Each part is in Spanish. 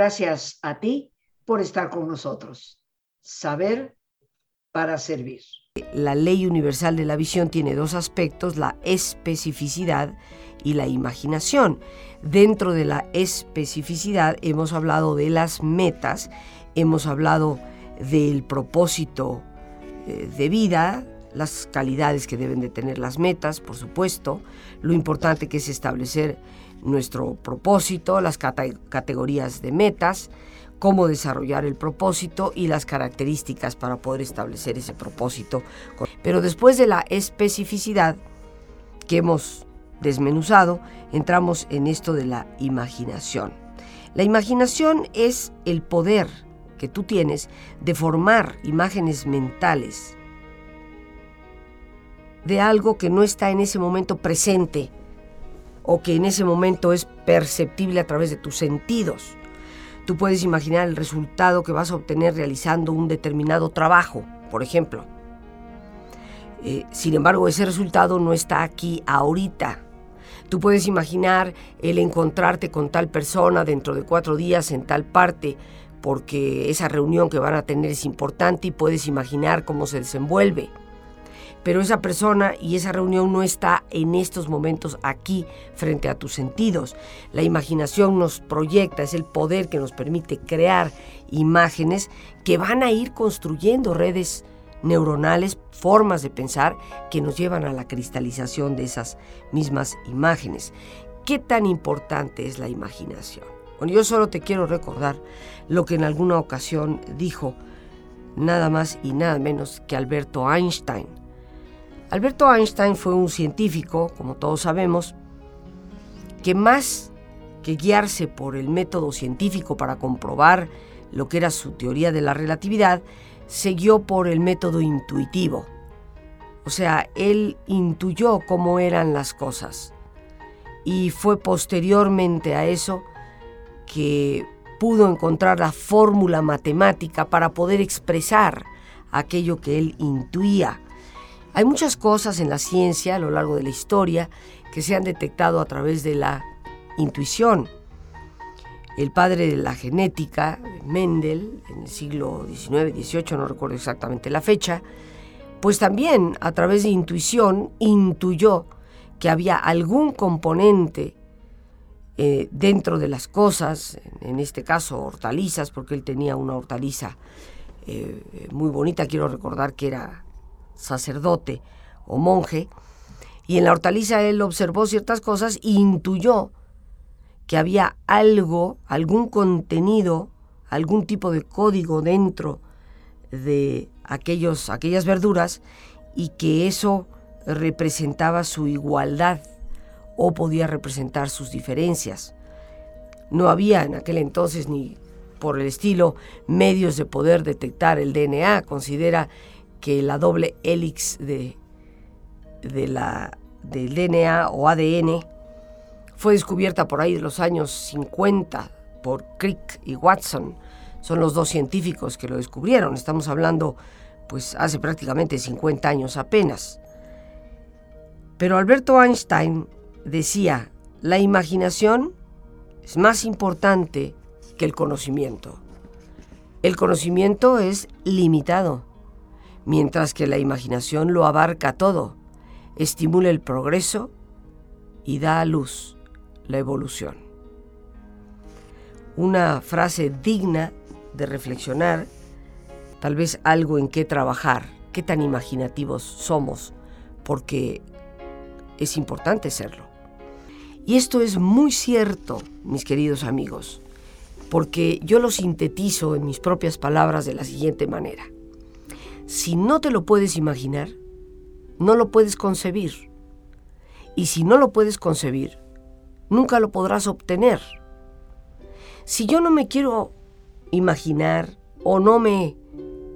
Gracias a ti por estar con nosotros. Saber para servir. La ley universal de la visión tiene dos aspectos, la especificidad y la imaginación. Dentro de la especificidad hemos hablado de las metas, hemos hablado del propósito eh, de vida, las calidades que deben de tener las metas, por supuesto, lo importante que es establecer nuestro propósito, las categorías de metas, cómo desarrollar el propósito y las características para poder establecer ese propósito. Pero después de la especificidad que hemos desmenuzado, entramos en esto de la imaginación. La imaginación es el poder que tú tienes de formar imágenes mentales de algo que no está en ese momento presente o que en ese momento es perceptible a través de tus sentidos. Tú puedes imaginar el resultado que vas a obtener realizando un determinado trabajo, por ejemplo. Eh, sin embargo, ese resultado no está aquí ahorita. Tú puedes imaginar el encontrarte con tal persona dentro de cuatro días en tal parte, porque esa reunión que van a tener es importante y puedes imaginar cómo se desenvuelve pero esa persona y esa reunión no está en estos momentos aquí frente a tus sentidos. La imaginación nos proyecta, es el poder que nos permite crear imágenes que van a ir construyendo redes neuronales, formas de pensar que nos llevan a la cristalización de esas mismas imágenes. ¿Qué tan importante es la imaginación? Bueno, yo solo te quiero recordar lo que en alguna ocasión dijo nada más y nada menos que Alberto Einstein Alberto Einstein fue un científico, como todos sabemos, que más que guiarse por el método científico para comprobar lo que era su teoría de la relatividad, se guió por el método intuitivo. O sea, él intuyó cómo eran las cosas. Y fue posteriormente a eso que pudo encontrar la fórmula matemática para poder expresar aquello que él intuía. Hay muchas cosas en la ciencia a lo largo de la historia que se han detectado a través de la intuición. El padre de la genética, Mendel, en el siglo XIX, XVIII, no recuerdo exactamente la fecha, pues también a través de intuición intuyó que había algún componente eh, dentro de las cosas, en este caso hortalizas, porque él tenía una hortaliza eh, muy bonita, quiero recordar que era sacerdote o monje, y en la hortaliza él observó ciertas cosas e intuyó que había algo, algún contenido, algún tipo de código dentro de aquellos, aquellas verduras y que eso representaba su igualdad o podía representar sus diferencias. No había en aquel entonces ni por el estilo medios de poder detectar el DNA. Considera que la doble hélix de, de la, del DNA o ADN fue descubierta por ahí de los años 50 por Crick y Watson. Son los dos científicos que lo descubrieron. Estamos hablando pues hace prácticamente 50 años apenas. Pero Alberto Einstein decía, la imaginación es más importante que el conocimiento. El conocimiento es limitado mientras que la imaginación lo abarca todo, estimula el progreso y da a luz la evolución. Una frase digna de reflexionar, tal vez algo en qué trabajar, qué tan imaginativos somos, porque es importante serlo. Y esto es muy cierto, mis queridos amigos, porque yo lo sintetizo en mis propias palabras de la siguiente manera. Si no te lo puedes imaginar, no lo puedes concebir. Y si no lo puedes concebir, nunca lo podrás obtener. Si yo no me quiero imaginar o no me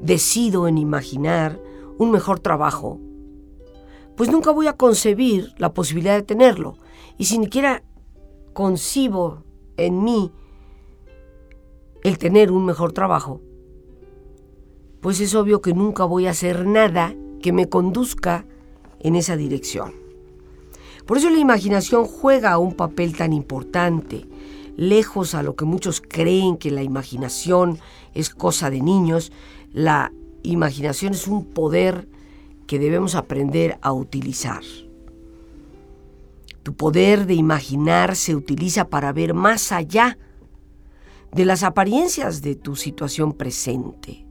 decido en imaginar un mejor trabajo, pues nunca voy a concebir la posibilidad de tenerlo. Y si ni siquiera concibo en mí el tener un mejor trabajo, pues es obvio que nunca voy a hacer nada que me conduzca en esa dirección. Por eso la imaginación juega un papel tan importante. lejos a lo que muchos creen que la imaginación es cosa de niños, la imaginación es un poder que debemos aprender a utilizar. Tu poder de imaginar se utiliza para ver más allá de las apariencias de tu situación presente,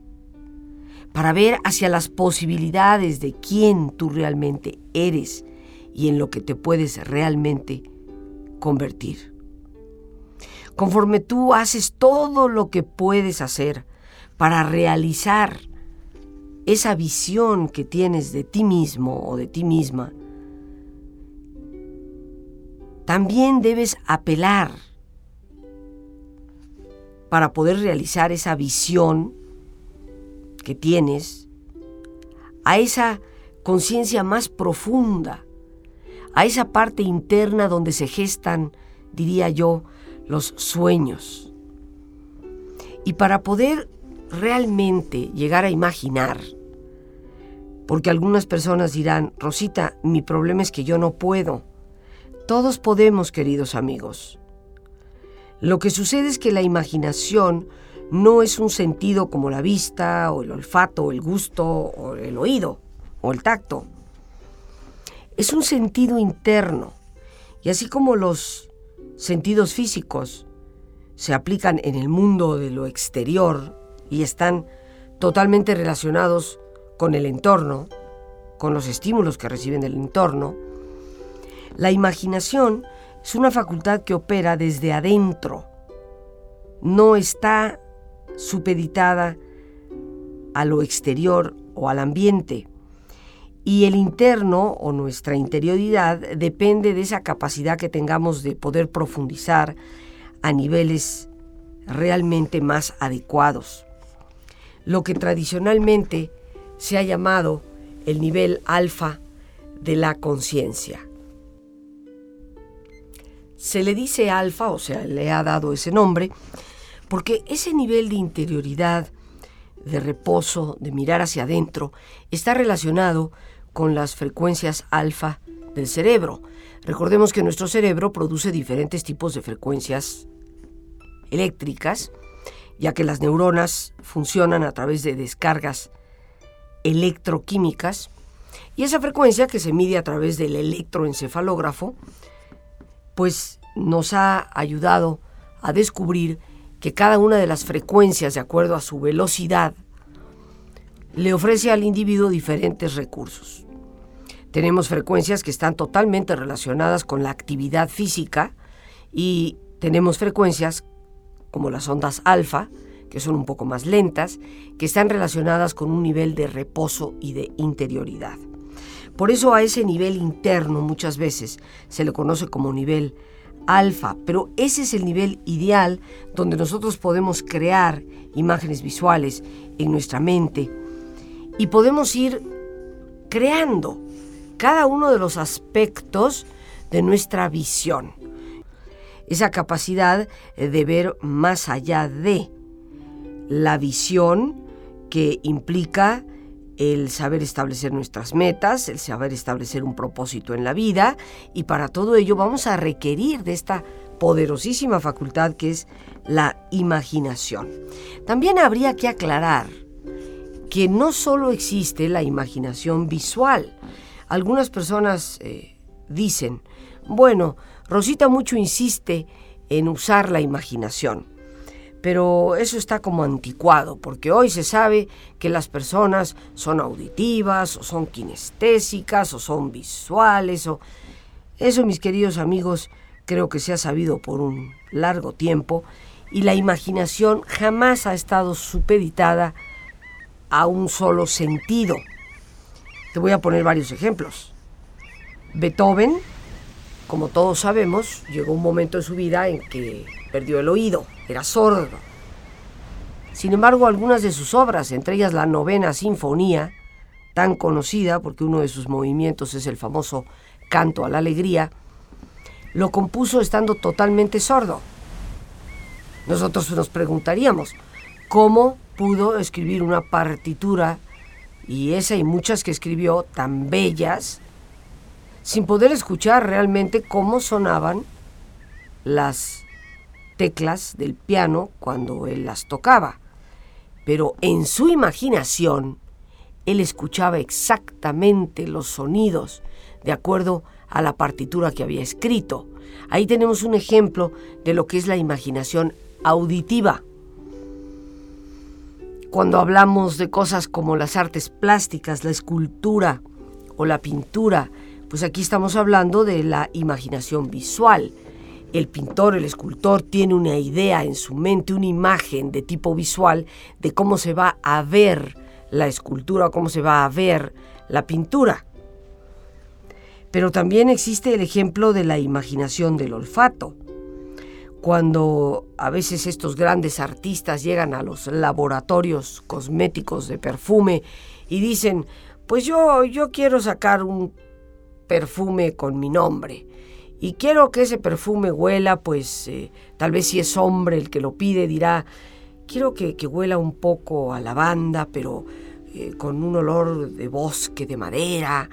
para ver hacia las posibilidades de quién tú realmente eres y en lo que te puedes realmente convertir. Conforme tú haces todo lo que puedes hacer para realizar esa visión que tienes de ti mismo o de ti misma, también debes apelar para poder realizar esa visión que tienes a esa conciencia más profunda, a esa parte interna donde se gestan, diría yo, los sueños. Y para poder realmente llegar a imaginar, porque algunas personas dirán, Rosita, mi problema es que yo no puedo. Todos podemos, queridos amigos. Lo que sucede es que la imaginación no es un sentido como la vista o el olfato o el gusto o el oído o el tacto. Es un sentido interno. Y así como los sentidos físicos se aplican en el mundo de lo exterior y están totalmente relacionados con el entorno, con los estímulos que reciben del entorno, la imaginación es una facultad que opera desde adentro. No está supeditada a lo exterior o al ambiente. Y el interno o nuestra interioridad depende de esa capacidad que tengamos de poder profundizar a niveles realmente más adecuados. Lo que tradicionalmente se ha llamado el nivel alfa de la conciencia se le dice alfa, o sea, le ha dado ese nombre, porque ese nivel de interioridad, de reposo, de mirar hacia adentro, está relacionado con las frecuencias alfa del cerebro. Recordemos que nuestro cerebro produce diferentes tipos de frecuencias eléctricas, ya que las neuronas funcionan a través de descargas electroquímicas, y esa frecuencia que se mide a través del electroencefalógrafo pues nos ha ayudado a descubrir que cada una de las frecuencias, de acuerdo a su velocidad, le ofrece al individuo diferentes recursos. Tenemos frecuencias que están totalmente relacionadas con la actividad física y tenemos frecuencias como las ondas alfa, que son un poco más lentas, que están relacionadas con un nivel de reposo y de interioridad. Por eso a ese nivel interno muchas veces se le conoce como nivel alfa, pero ese es el nivel ideal donde nosotros podemos crear imágenes visuales en nuestra mente y podemos ir creando cada uno de los aspectos de nuestra visión. Esa capacidad de ver más allá de la visión que implica el saber establecer nuestras metas, el saber establecer un propósito en la vida y para todo ello vamos a requerir de esta poderosísima facultad que es la imaginación. También habría que aclarar que no solo existe la imaginación visual. Algunas personas eh, dicen, bueno, Rosita mucho insiste en usar la imaginación pero eso está como anticuado, porque hoy se sabe que las personas son auditivas, o son kinestésicas, o son visuales, o... Eso, mis queridos amigos, creo que se ha sabido por un largo tiempo, y la imaginación jamás ha estado supeditada a un solo sentido. Te voy a poner varios ejemplos. Beethoven, como todos sabemos, llegó un momento en su vida en que perdió el oído, era sordo. Sin embargo, algunas de sus obras, entre ellas la novena sinfonía, tan conocida porque uno de sus movimientos es el famoso canto a la alegría, lo compuso estando totalmente sordo. Nosotros nos preguntaríamos, ¿cómo pudo escribir una partitura y esa y muchas que escribió tan bellas sin poder escuchar realmente cómo sonaban las teclas del piano cuando él las tocaba. Pero en su imaginación, él escuchaba exactamente los sonidos de acuerdo a la partitura que había escrito. Ahí tenemos un ejemplo de lo que es la imaginación auditiva. Cuando hablamos de cosas como las artes plásticas, la escultura o la pintura, pues aquí estamos hablando de la imaginación visual. El pintor, el escultor tiene una idea en su mente, una imagen de tipo visual de cómo se va a ver la escultura o cómo se va a ver la pintura. Pero también existe el ejemplo de la imaginación del olfato. Cuando a veces estos grandes artistas llegan a los laboratorios cosméticos de perfume y dicen, pues yo, yo quiero sacar un perfume con mi nombre. Y quiero que ese perfume huela, pues eh, tal vez si es hombre el que lo pide dirá, quiero que, huela un poco a lavanda, pero eh, con un olor de bosque, de madera.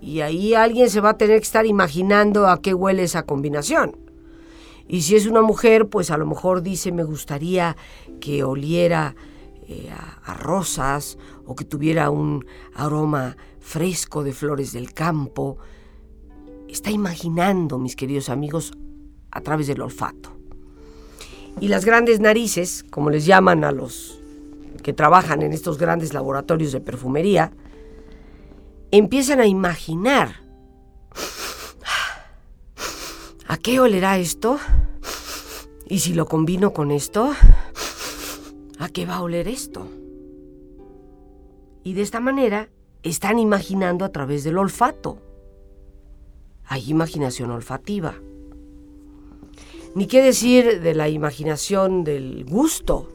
Y, ahí alguien se va a tener que estar imaginando a qué huele esa combinación. Y si es una mujer, pues a lo mejor dice, me gustaría que oliera eh, a, rosas o que tuviera un aroma fresco de flores del campo. Está imaginando, mis queridos amigos, a través del olfato. Y las grandes narices, como les llaman a los que trabajan en estos grandes laboratorios de perfumería, empiezan a imaginar. ¿A qué olerá esto? ¿Y si lo combino con esto? ¿A qué va a oler esto? Y de esta manera están imaginando a través del olfato. Hay imaginación olfativa. Ni qué decir de la imaginación del gusto.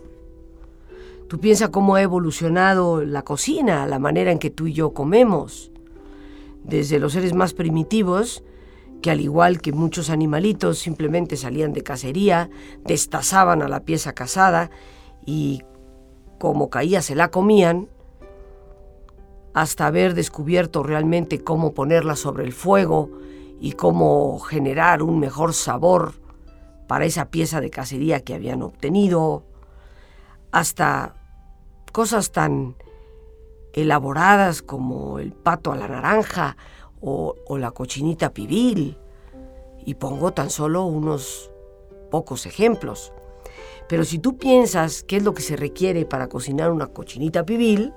Tú piensas cómo ha evolucionado la cocina, la manera en que tú y yo comemos. Desde los seres más primitivos, que al igual que muchos animalitos simplemente salían de cacería, destazaban a la pieza cazada y como caía se la comían, hasta haber descubierto realmente cómo ponerla sobre el fuego y cómo generar un mejor sabor para esa pieza de cacería que habían obtenido, hasta cosas tan elaboradas como el pato a la naranja o, la cochinita pibil. Y pongo tan solo unos pocos ejemplos. Pero si tú piensas qué es lo que se requiere para cocinar una cochinita pibil,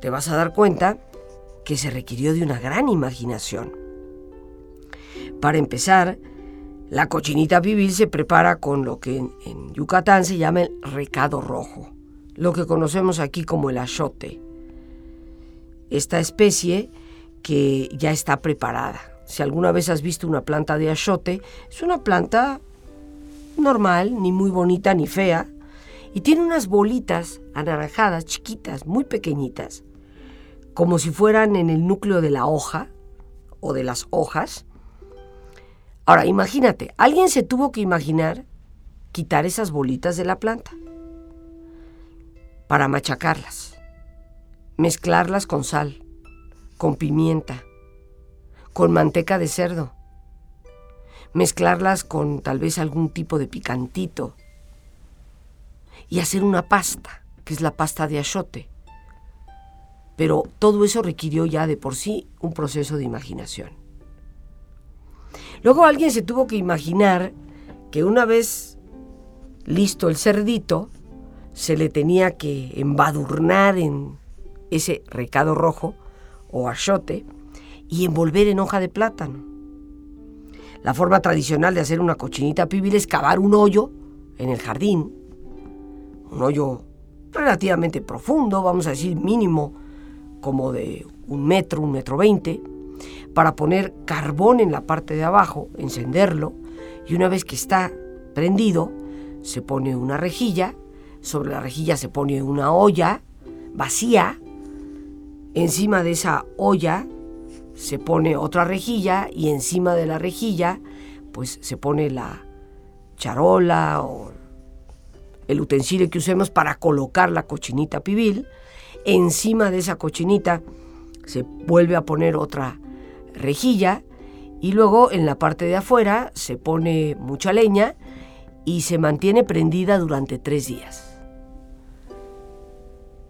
te vas a dar cuenta que se requirió de una gran imaginación. Para empezar, la cochinita pibil se prepara con lo que en, Yucatán se llama el recado rojo, lo que conocemos aquí como el achote. Esta especie que ya está preparada. Si alguna vez has visto una planta de achote, es una planta normal, ni muy bonita ni fea, y tiene unas bolitas anaranjadas, chiquitas, muy pequeñitas, como si fueran en el núcleo de la hoja o de las hojas. Ahora, imagínate, alguien se tuvo que imaginar quitar esas bolitas de la planta para machacarlas, mezclarlas con sal, con pimienta, con manteca de cerdo, mezclarlas con tal vez algún tipo de picantito y hacer una pasta, que es la pasta de achote. Pero todo eso requirió ya de por sí un proceso de imaginación. Luego alguien se tuvo que imaginar que una vez listo el cerdito, se le tenía que embadurnar en ese recado rojo o achote y envolver en hoja de plátano. La forma tradicional de hacer una cochinita pibil es cavar un hoyo en el jardín, un hoyo relativamente profundo, vamos a decir mínimo como de un metro, un metro veinte, para poner carbón en la parte de abajo, encenderlo, y una vez que está prendido, se pone una rejilla, sobre la rejilla se pone una olla vacía, encima de esa olla se pone otra rejilla y encima de la rejilla pues se pone la charola o el utensilio que usemos para colocar la cochinita pibil. Encima de esa cochinita se vuelve a poner otra rejilla Y luego en la parte de afuera se pone mucha leña y se mantiene prendida durante tres días.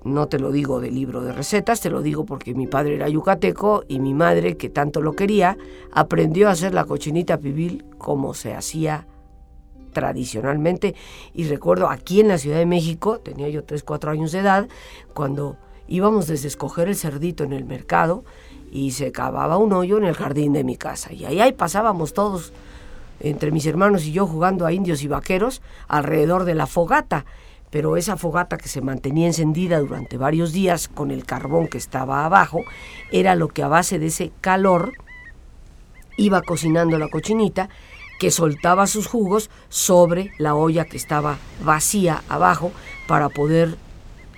No te lo digo de libro de recetas, te lo digo porque mi padre era yucateco y mi madre, que tanto lo quería, aprendió a hacer la cochinita pibil como se hacía tradicionalmente. Y recuerdo aquí en la Ciudad de México, tenía yo 3, 4 años de edad, cuando íbamos desde escoger el cerdito en el mercado y se cavaba un hoyo en el jardín de mi casa. Y ahí, ahí pasábamos todos, entre mis hermanos y yo, jugando a indios y vaqueros alrededor de la fogata. Pero esa fogata que se mantenía encendida durante varios días con el carbón que estaba abajo, era lo que a base de ese calor iba cocinando la cochinita que soltaba sus jugos sobre la olla que estaba vacía abajo para poder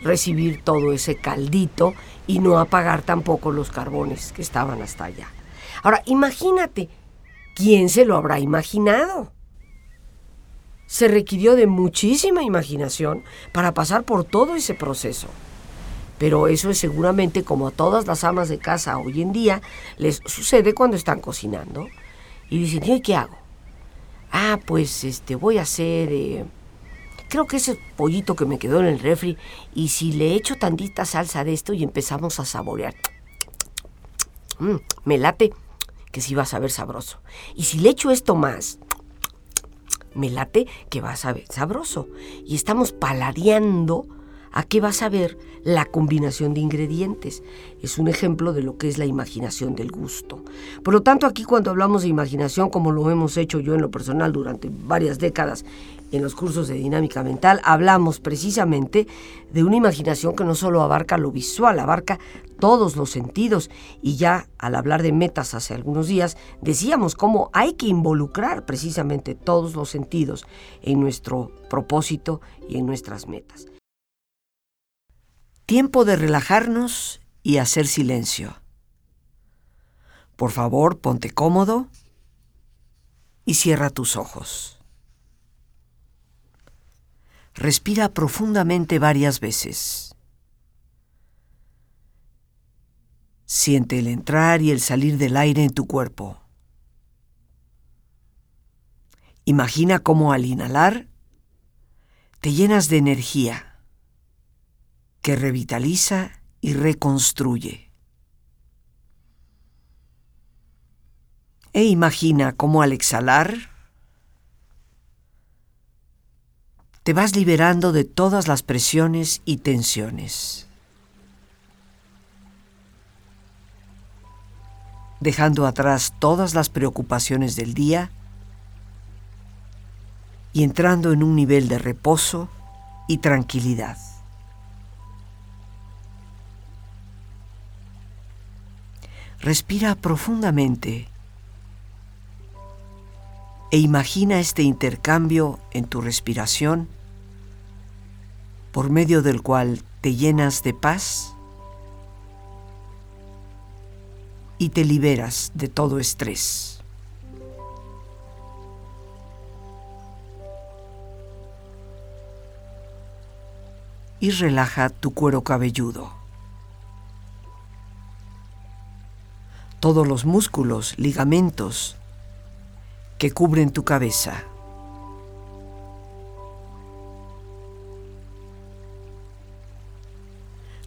recibir todo ese caldito y no apagar tampoco los carbones que estaban hasta allá. Ahora, imagínate, ¿quién se lo habrá imaginado? Se requirió de muchísima imaginación para pasar por todo ese proceso. Pero eso es seguramente como a todas las amas de casa hoy en día les sucede cuando están cocinando. Y dicen, ¿y qué hago? ah, pues este, voy a hacer, eh, creo que ese pollito que me quedó en el refri, y si le echo tantita salsa de esto y empezamos a saborear, mm, me late que sí va a saber sabroso. Y si le echo esto más, me late que va a saber sabroso. Y estamos paladeando a qué vas a ver la combinación de ingredientes. Es un ejemplo de lo que es la imaginación del gusto. Por lo tanto, aquí cuando hablamos de imaginación, como lo hemos hecho yo en lo personal durante varias décadas en los cursos de dinámica mental, hablamos precisamente de una imaginación que no solo abarca lo visual, abarca todos los sentidos. Y ya al hablar de metas hace algunos días, decíamos cómo hay que involucrar precisamente todos los sentidos en nuestro propósito y en nuestras metas. Tiempo de relajarnos y hacer silencio. Por favor, ponte cómodo y cierra tus ojos. Respira profundamente varias veces. Siente el entrar y el salir del aire en tu cuerpo. Imagina cómo al inhalar te llenas de energía que revitaliza y reconstruye. E imagina cómo al exhalar te vas liberando de todas las presiones y tensiones, dejando atrás todas las preocupaciones del día y entrando en un nivel de reposo y tranquilidad. Respira profundamente e imagina este intercambio en tu respiración por medio del cual te llenas de paz y te liberas de todo estrés. Y relaja tu cuero cabelludo. todos los músculos, ligamentos que cubren tu cabeza.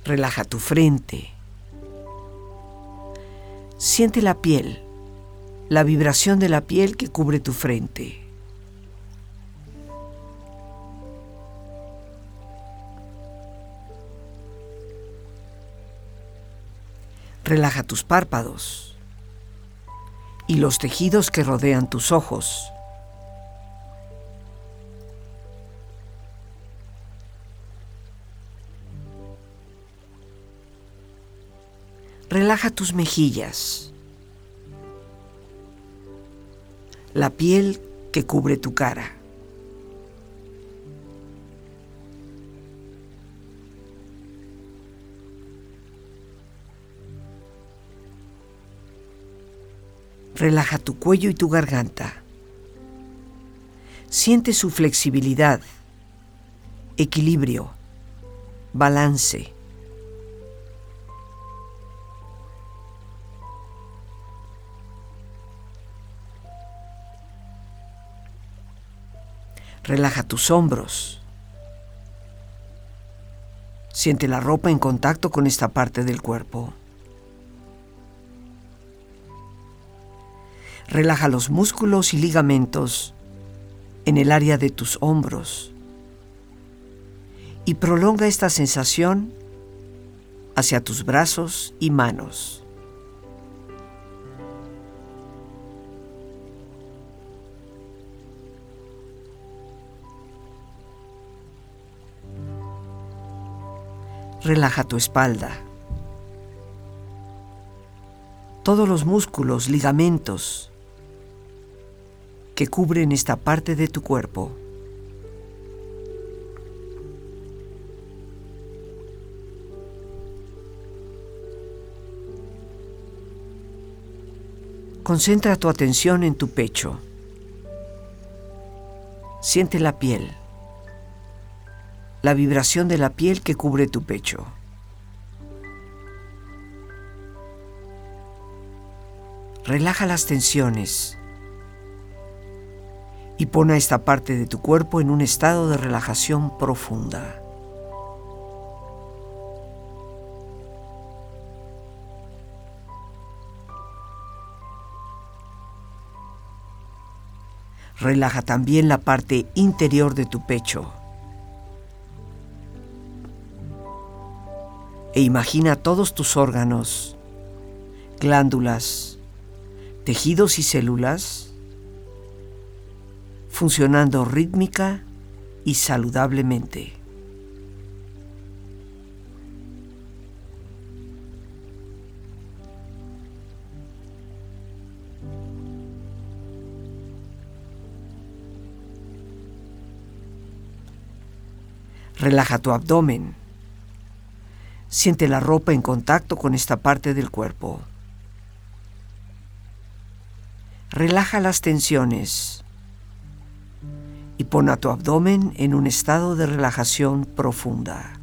Relaja tu frente. Siente la piel, la vibración de la piel que cubre tu frente. Relaja tus párpados y los tejidos que rodean tus ojos. Relaja tus mejillas, la piel que cubre tu cara. Relaja tu cuello y tu garganta. Siente su flexibilidad, equilibrio, balance. Relaja tus hombros. Siente la ropa en contacto con esta parte del cuerpo. Relaja los músculos y ligamentos en el área de tus hombros y prolonga esta sensación hacia tus brazos y manos. Relaja tu espalda. Todos los músculos, ligamentos que cubren esta parte de tu cuerpo. Concentra tu atención en tu pecho. Siente la piel la vibración de la piel que cubre tu pecho. Relaja las tensiones y pon a esta parte de tu cuerpo en un estado de relajación profunda. Relaja también la parte interior de tu pecho. E imagina todos tus órganos, glándulas, tejidos y células funcionando rítmica y saludablemente. Relaja tu abdomen Siente la ropa en contacto con esta parte del cuerpo. Relaja las tensiones y pon a tu abdomen en un estado de relajación profunda.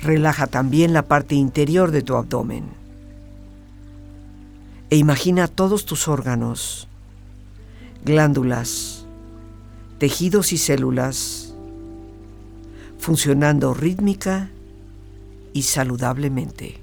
Relaja también la parte interior de tu abdomen e imagina todos tus órganos, glándulas, tejidos y células funcionando rítmica y saludablemente.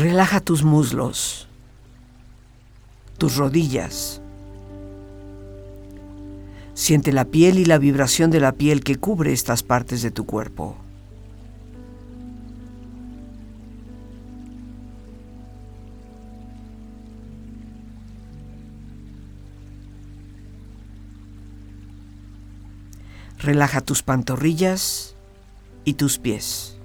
Relaja tus muslos, tus rodillas. Siente la piel y la vibración de la piel que cubre estas partes de tu cuerpo. Relaja tus pantorrillas y tus pies.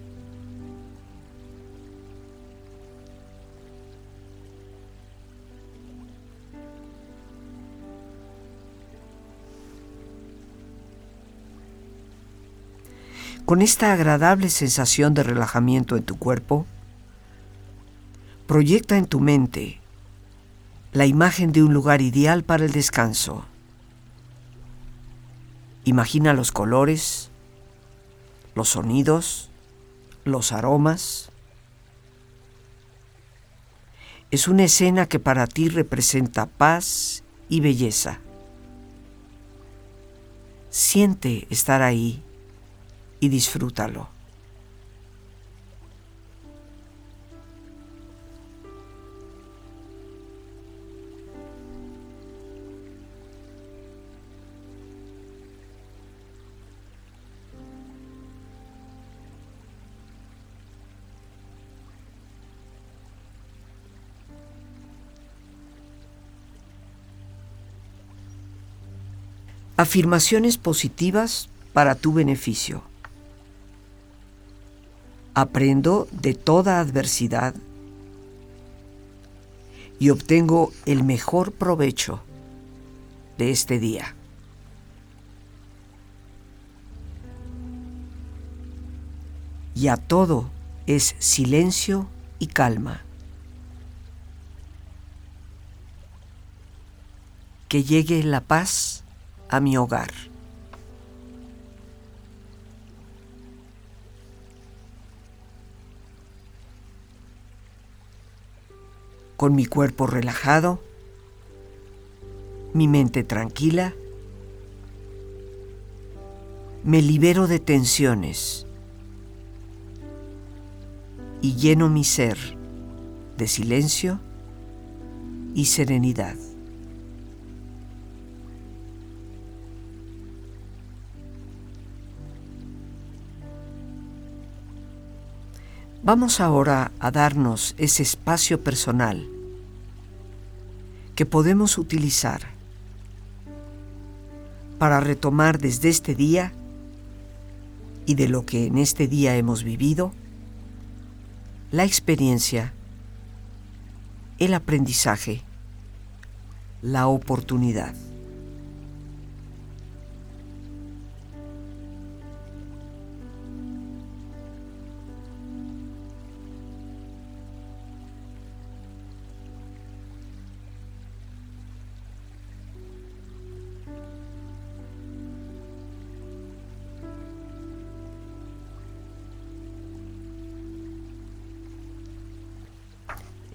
Con esta agradable sensación de relajamiento en tu cuerpo, proyecta en tu mente la imagen de un lugar ideal para el descanso. Imagina los colores, los sonidos, los aromas. Es una escena que para ti representa paz y belleza. Siente estar ahí y disfrútalo. Afirmaciones positivas para tu beneficio aprendo de toda adversidad y obtengo el mejor provecho de este día. Y a todo es silencio y calma. Que llegue la paz a mi hogar. Con mi cuerpo relajado, mi mente tranquila, me libero de tensiones y lleno mi ser de silencio y serenidad. Vamos ahora a darnos ese espacio personal que podemos utilizar para retomar desde este día y de lo que en este día hemos vivido, la experiencia, el aprendizaje, la oportunidad.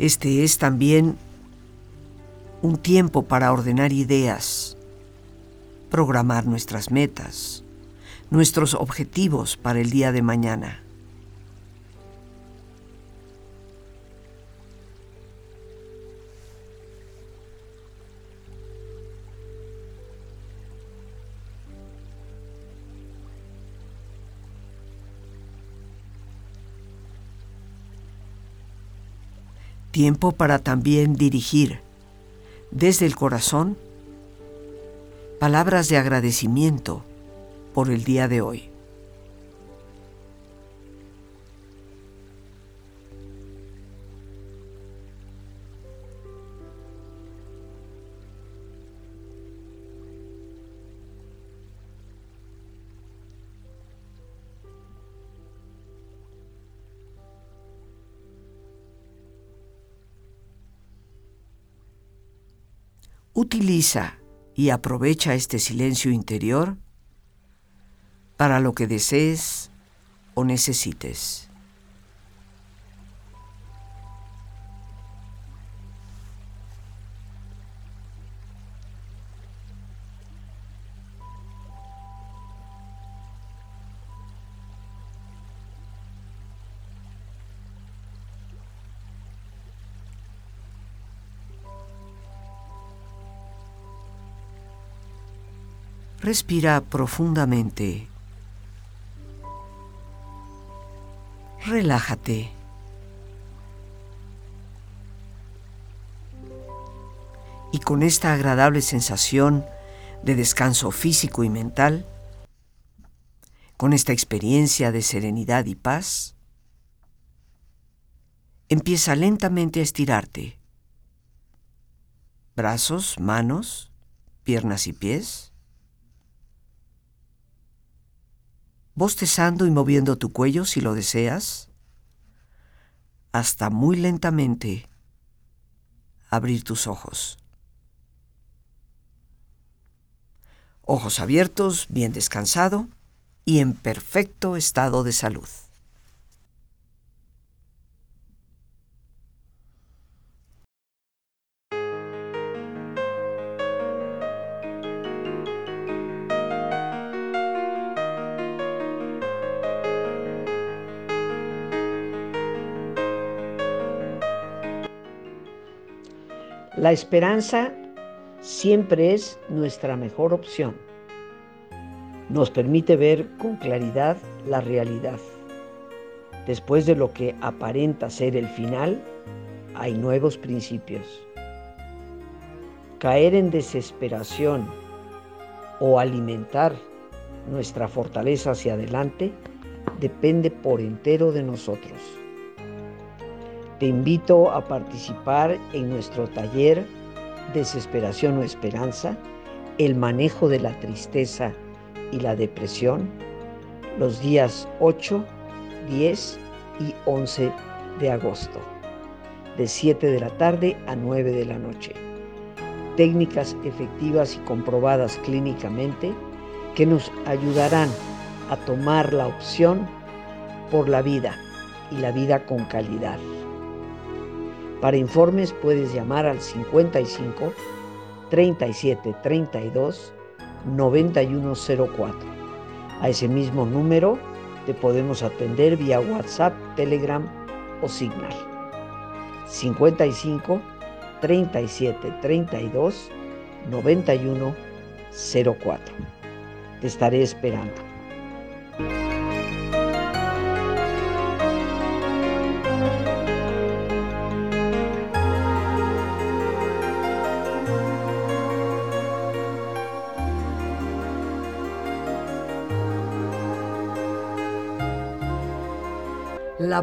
Este es también un tiempo para ordenar ideas, programar nuestras metas, nuestros objetivos para el día de mañana. Tiempo para también dirigir desde el corazón palabras de agradecimiento por el día de hoy. Utiliza y aprovecha este silencio interior para lo que desees o necesites. Respira profundamente. Relájate. Y con esta agradable sensación de descanso físico y mental, con esta experiencia de serenidad y paz, empieza lentamente a estirarte. Brazos, manos, piernas y pies bostezando y moviendo tu cuello si lo deseas, hasta muy lentamente abrir tus ojos. Ojos abiertos, bien descansado y en perfecto estado de salud. La esperanza siempre es nuestra mejor opción. Nos permite ver con claridad la realidad. Después de lo que aparenta ser el final, hay nuevos principios. Caer en desesperación o alimentar nuestra fortaleza hacia adelante depende por entero de nosotros. Te invito a participar en nuestro taller Desesperación o Esperanza, el manejo de la tristeza y la depresión, los días 8 10 y 11 de agosto, de 7 de la tarde a 9 de la noche. Técnicas efectivas y comprobadas clínicamente que nos ayudarán a tomar la opción por la vida y la vida con calidad. Para informes puedes llamar al 55 37 32 9104. A ese mismo número te podemos atender vía WhatsApp, Telegram o Signal. 55 37 32 91 04. Te estaré esperando.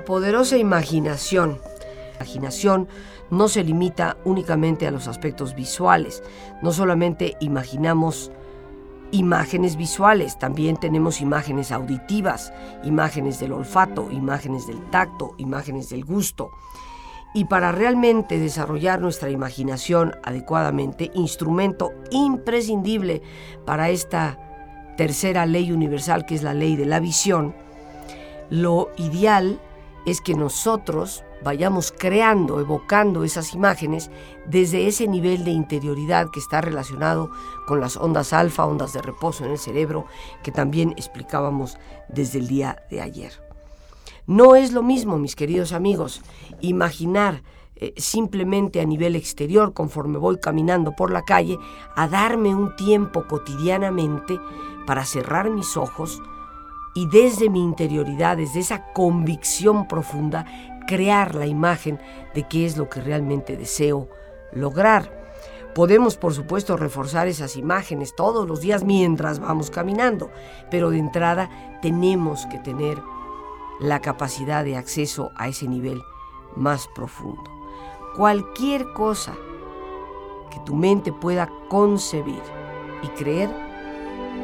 Poderosa imaginación. La imaginación no se limita únicamente a los aspectos visuales. No solamente imaginamos imágenes visuales, también tenemos imágenes auditivas, imágenes del olfato, imágenes del tacto, imágenes del gusto. Y para realmente desarrollar nuestra imaginación adecuadamente, instrumento imprescindible para esta tercera ley universal que es la ley de la visión, lo ideal es que nosotros vayamos creando, evocando esas imágenes desde ese nivel de interioridad que está relacionado con las ondas alfa, ondas de reposo en el cerebro, que también explicábamos desde el día de ayer. No es lo mismo, mis queridos amigos, imaginar eh, simplemente a nivel exterior conforme voy caminando por la calle, a darme un tiempo cotidianamente para cerrar mis ojos, y desde mi interioridad, desde esa convicción profunda, crear la imagen de qué es lo que realmente deseo lograr. Podemos, por supuesto, reforzar esas imágenes todos los días mientras vamos caminando, pero de entrada tenemos que tener la capacidad de acceso a ese nivel más profundo. Cualquier cosa que tu mente pueda concebir y creer,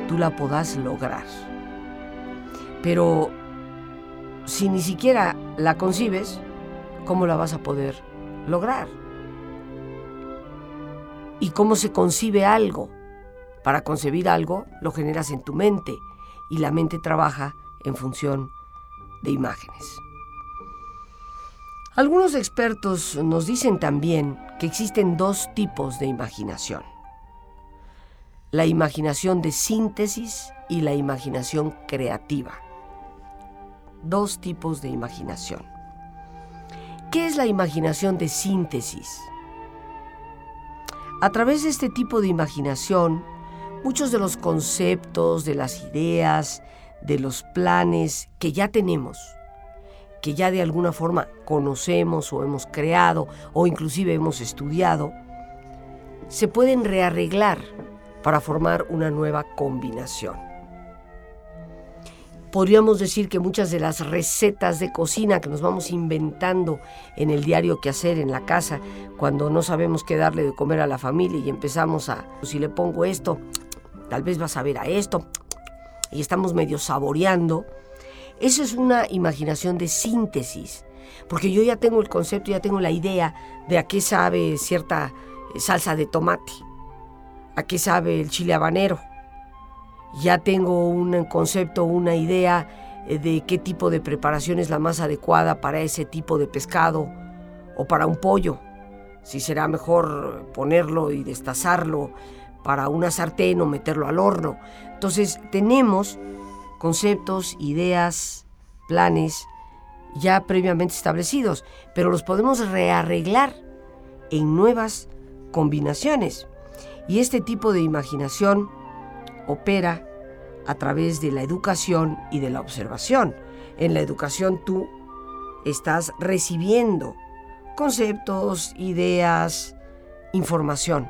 tú la podás lograr. Pero si ni siquiera la concibes, ¿cómo la vas a poder lograr? ¿Y cómo se concibe algo? Para concebir algo lo generas en tu mente y la mente trabaja en función de imágenes. Algunos expertos nos dicen también que existen dos tipos de imaginación. La imaginación de síntesis y la imaginación creativa dos tipos de imaginación. ¿Qué es la imaginación de síntesis? A través de este tipo de imaginación, muchos de los conceptos, de las ideas, de los planes que ya tenemos, que ya de alguna forma conocemos o hemos creado o inclusive hemos estudiado, se pueden rearreglar para formar una nueva combinación podríamos decir que muchas de las recetas de cocina que nos vamos inventando en el diario que hacer en la casa, cuando no sabemos qué darle de comer a la familia y empezamos a, si le pongo esto, tal vez vas a ver a esto, y estamos medio saboreando, eso es una imaginación de síntesis, porque yo ya tengo el concepto, ya tengo la idea de a qué sabe cierta salsa de tomate, a qué sabe el chile habanero, ya tengo un concepto, una idea eh, de qué tipo de preparación es la más adecuada para ese tipo de pescado o para un pollo. Si será mejor ponerlo y destazarlo para una sartén o meterlo al horno. Entonces tenemos conceptos, ideas, planes ya previamente establecidos, pero los podemos rearreglar en nuevas combinaciones. Y este tipo de imaginación opera a través de la educación y de la observación. En la educación tú estás recibiendo conceptos, ideas, información.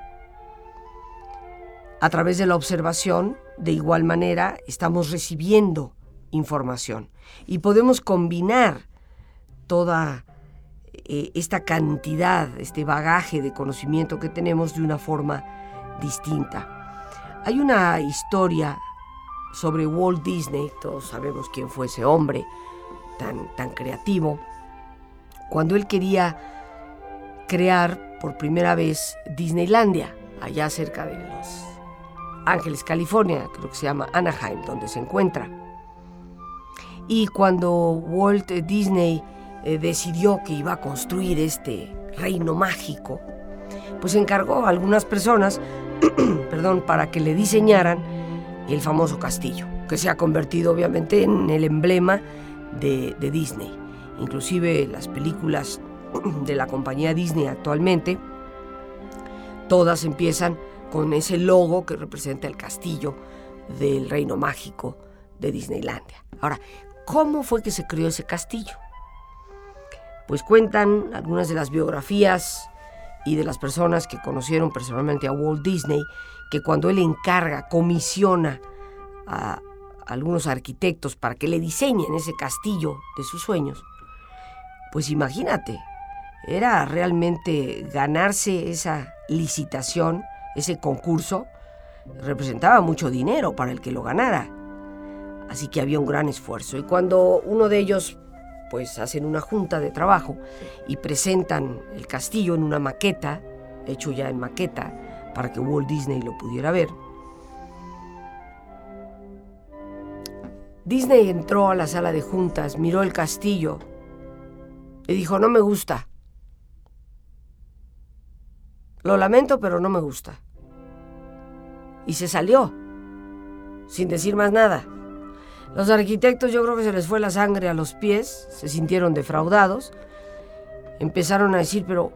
A través de la observación, de igual manera, estamos recibiendo información y podemos combinar toda eh, esta cantidad, este bagaje de conocimiento que tenemos de una forma distinta. Hay una historia sobre Walt Disney, todos sabemos quién fue ese hombre tan, tan creativo, cuando él quería crear por primera vez Disneylandia, allá cerca de Los Ángeles, California, creo que se llama Anaheim, donde se encuentra. Y cuando Walt Disney eh, decidió que iba a construir este reino mágico, pues encargó a algunas personas, perdón, para que le diseñaran el famoso castillo, que se ha convertido obviamente en el emblema de, Disney. Inclusive las películas de la compañía Disney actualmente, todas empiezan con ese logo que representa el castillo del reino mágico de Disneylandia. Ahora, ¿cómo fue que se creó ese castillo? Pues cuentan algunas de las biografías y de las personas que conocieron personalmente a Walt Disney, que cuando él encarga, comisiona a algunos arquitectos para que le diseñen ese castillo de sus sueños, pues imagínate, era realmente ganarse esa licitación, ese concurso, representaba mucho dinero para el que lo ganara. Así que había un gran esfuerzo. Y cuando uno de ellos, pues hacen una junta de trabajo y presentan el castillo en una maqueta, hecho ya en maqueta, para que Walt Disney lo pudiera ver, Disney entró a la sala de juntas, miró el castillo y dijo, no me gusta. Lo lamento, pero no me gusta. Y se salió, sin decir más nada. Los arquitectos yo creo que se les fue la sangre a los pies, se sintieron defraudados, empezaron a decir, pero,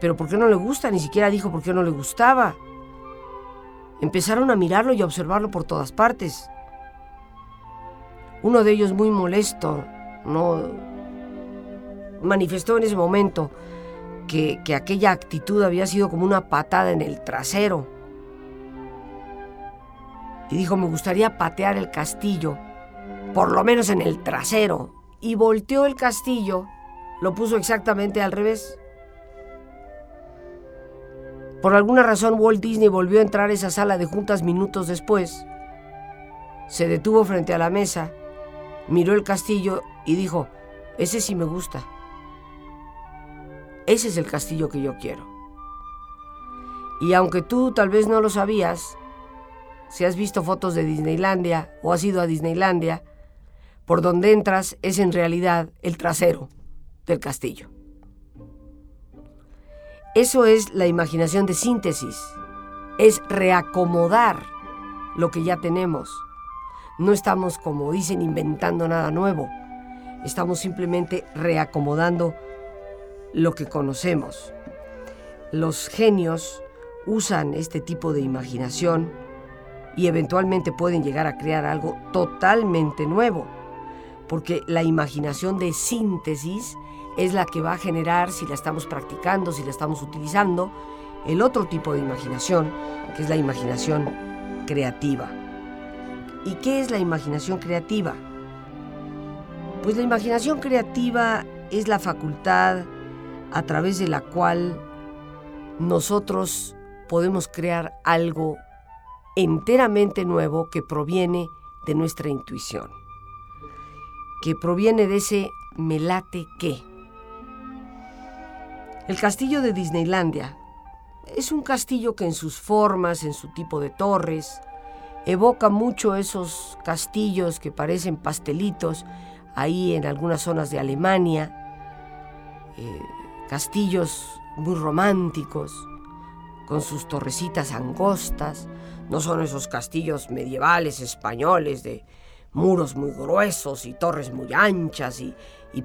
pero ¿por qué no le gusta? Ni siquiera dijo por qué no le gustaba. Empezaron a mirarlo y a observarlo por todas partes. Uno de ellos muy molesto, no manifestó en ese momento que, aquella actitud había sido como una patada en el trasero. Y dijo, me gustaría patear el castillo, por lo menos en el trasero. Y volteó el castillo, lo puso exactamente al revés. Por alguna razón Walt Disney volvió a entrar a esa sala de juntas minutos después. Se detuvo frente a la mesa, miró el castillo y dijo, ese sí me gusta. Ese es el castillo que yo quiero. Y aunque tú tal vez no lo sabías, si has visto fotos de Disneylandia o has ido a Disneylandia, por donde entras es en realidad el trasero del castillo. Eso es la imaginación de síntesis, es reacomodar lo que ya tenemos. No estamos, como dicen, inventando nada nuevo, estamos simplemente reacomodando lo que conocemos. Los genios usan este tipo de imaginación y eventualmente pueden llegar a crear algo totalmente nuevo, porque la imaginación de síntesis es la que va a generar, si la estamos practicando, si la estamos utilizando, el otro tipo de imaginación, que es la imaginación creativa. ¿Y qué es la imaginación creativa? Pues la imaginación creativa es la facultad a través de la cual nosotros podemos crear algo enteramente nuevo que proviene de nuestra intuición, que proviene de ese me late qué. El castillo de Disneylandia es un castillo que en sus formas, en su tipo de torres, evoca mucho esos castillos que parecen pastelitos ahí en algunas zonas de Alemania. Eh, castillos muy románticos, con sus torrecitas angostas, no son esos castillos medievales españoles de muros muy gruesos y torres muy anchas y,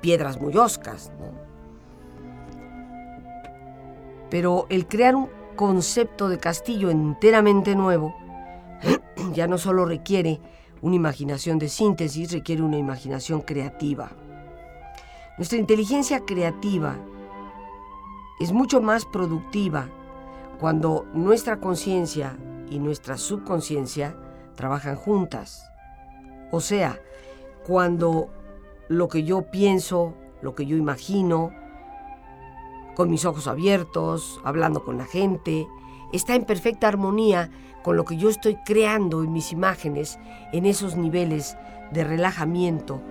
piedras muy oscas. Pero el crear un concepto de castillo enteramente nuevo ya no solo requiere una imaginación de síntesis, requiere una imaginación creativa. Nuestra inteligencia creativa es mucho más productiva cuando nuestra conciencia y nuestra subconsciencia trabajan juntas. O sea, cuando lo que yo pienso, lo que yo imagino, con mis ojos abiertos, hablando con la gente, está en perfecta armonía con lo que yo estoy creando en mis imágenes, en esos niveles de relajamiento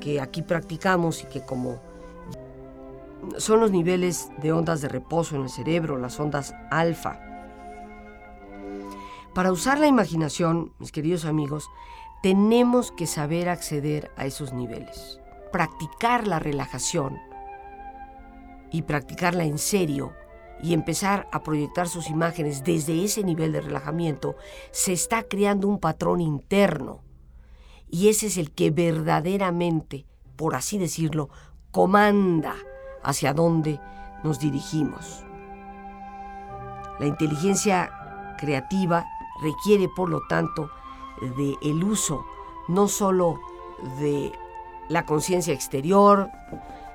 que aquí practicamos y que como son los niveles de ondas de reposo en el cerebro, las ondas alfa. Para usar la imaginación, mis queridos amigos, tenemos que saber acceder a esos niveles. Practicar la relajación y practicarla en serio y empezar a proyectar sus imágenes desde ese nivel de relajamiento, se está creando un patrón interno. Y ese es el que verdaderamente, por así decirlo, comanda hacia dónde nos dirigimos. La inteligencia creativa requiere, por lo tanto, de el uso no solo de la conciencia exterior,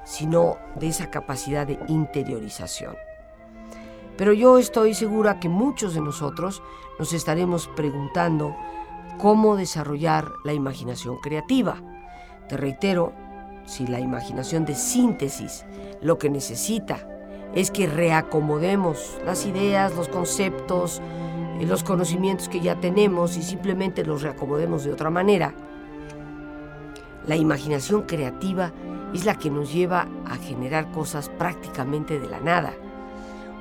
sino de esa capacidad de interiorización. Pero yo estoy segura que muchos de nosotros nos estaremos preguntando cómo desarrollar la imaginación creativa. Te reitero, si la imaginación de síntesis lo que necesita es que reacomodemos las ideas, los conceptos, los conocimientos que ya tenemos y simplemente los reacomodemos de otra manera, la imaginación creativa es la que nos lleva a generar cosas prácticamente de la nada.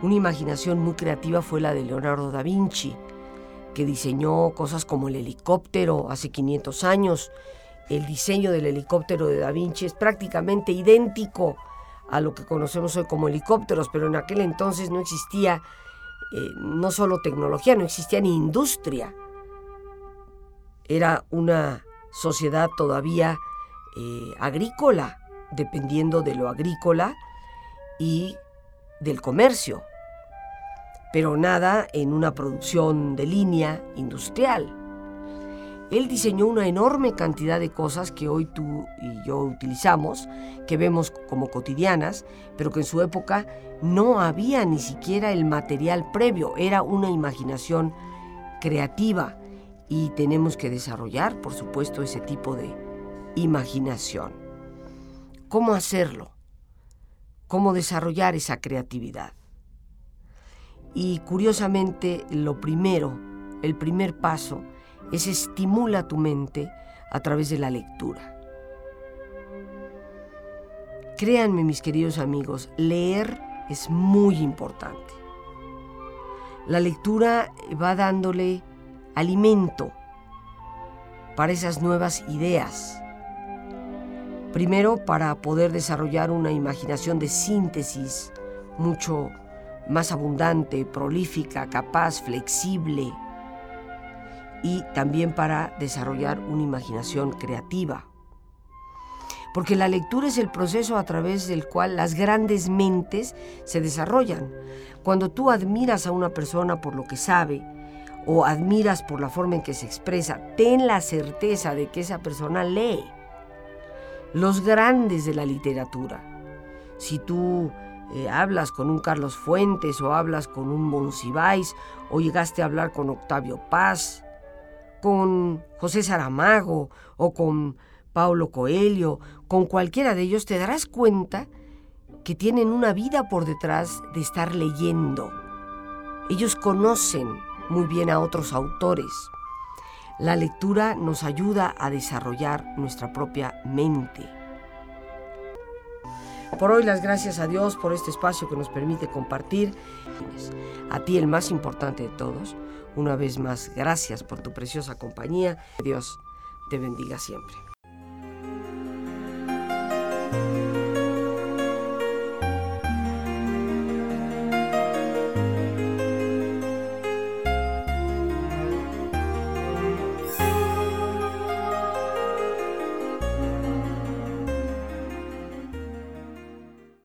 Una imaginación muy creativa fue la de Leonardo da Vinci, que diseñó cosas como el helicóptero hace 500 años. El diseño del helicóptero de da Vinci es prácticamente idéntico a lo que conocemos hoy como helicópteros, pero en aquel entonces no existía eh, no solo tecnología, no existía ni industria. Era una sociedad todavía eh, agrícola, dependiendo de lo agrícola y del comercio pero nada en una producción de línea industrial. Él diseñó una enorme cantidad de cosas que hoy tú y yo utilizamos, que vemos como cotidianas, pero que en su época no había ni siquiera el material previo, era una imaginación creativa y tenemos que desarrollar, por supuesto, ese tipo de imaginación. ¿Cómo hacerlo? ¿Cómo desarrollar esa creatividad? Y curiosamente, lo primero, el primer paso, es estimula tu mente a través de la lectura. Créanme, mis queridos amigos, leer es muy importante. La lectura va dándole alimento para esas nuevas ideas. Primero, para poder desarrollar una imaginación de síntesis mucho más abundante, prolífica, capaz, flexible y también para desarrollar una imaginación creativa. Porque la lectura es el proceso a través del cual las grandes mentes se desarrollan. Cuando tú admiras a una persona por lo que sabe o admiras por la forma en que se expresa, ten la certeza de que esa persona lee. Los grandes de la literatura. Si tú eh, hablas con un Carlos Fuentes o hablas con un Monsiváis o llegaste a hablar con Octavio Paz, con José Saramago o con Paulo Coelho, con cualquiera de ellos, te darás cuenta que tienen una vida por detrás de estar leyendo. Ellos conocen muy bien a otros autores. La lectura nos ayuda a desarrollar nuestra propia mente. Por hoy las gracias a Dios por este espacio que nos permite compartir. A ti el más importante de todos, una vez más, gracias por tu preciosa compañía. Dios te bendiga siempre.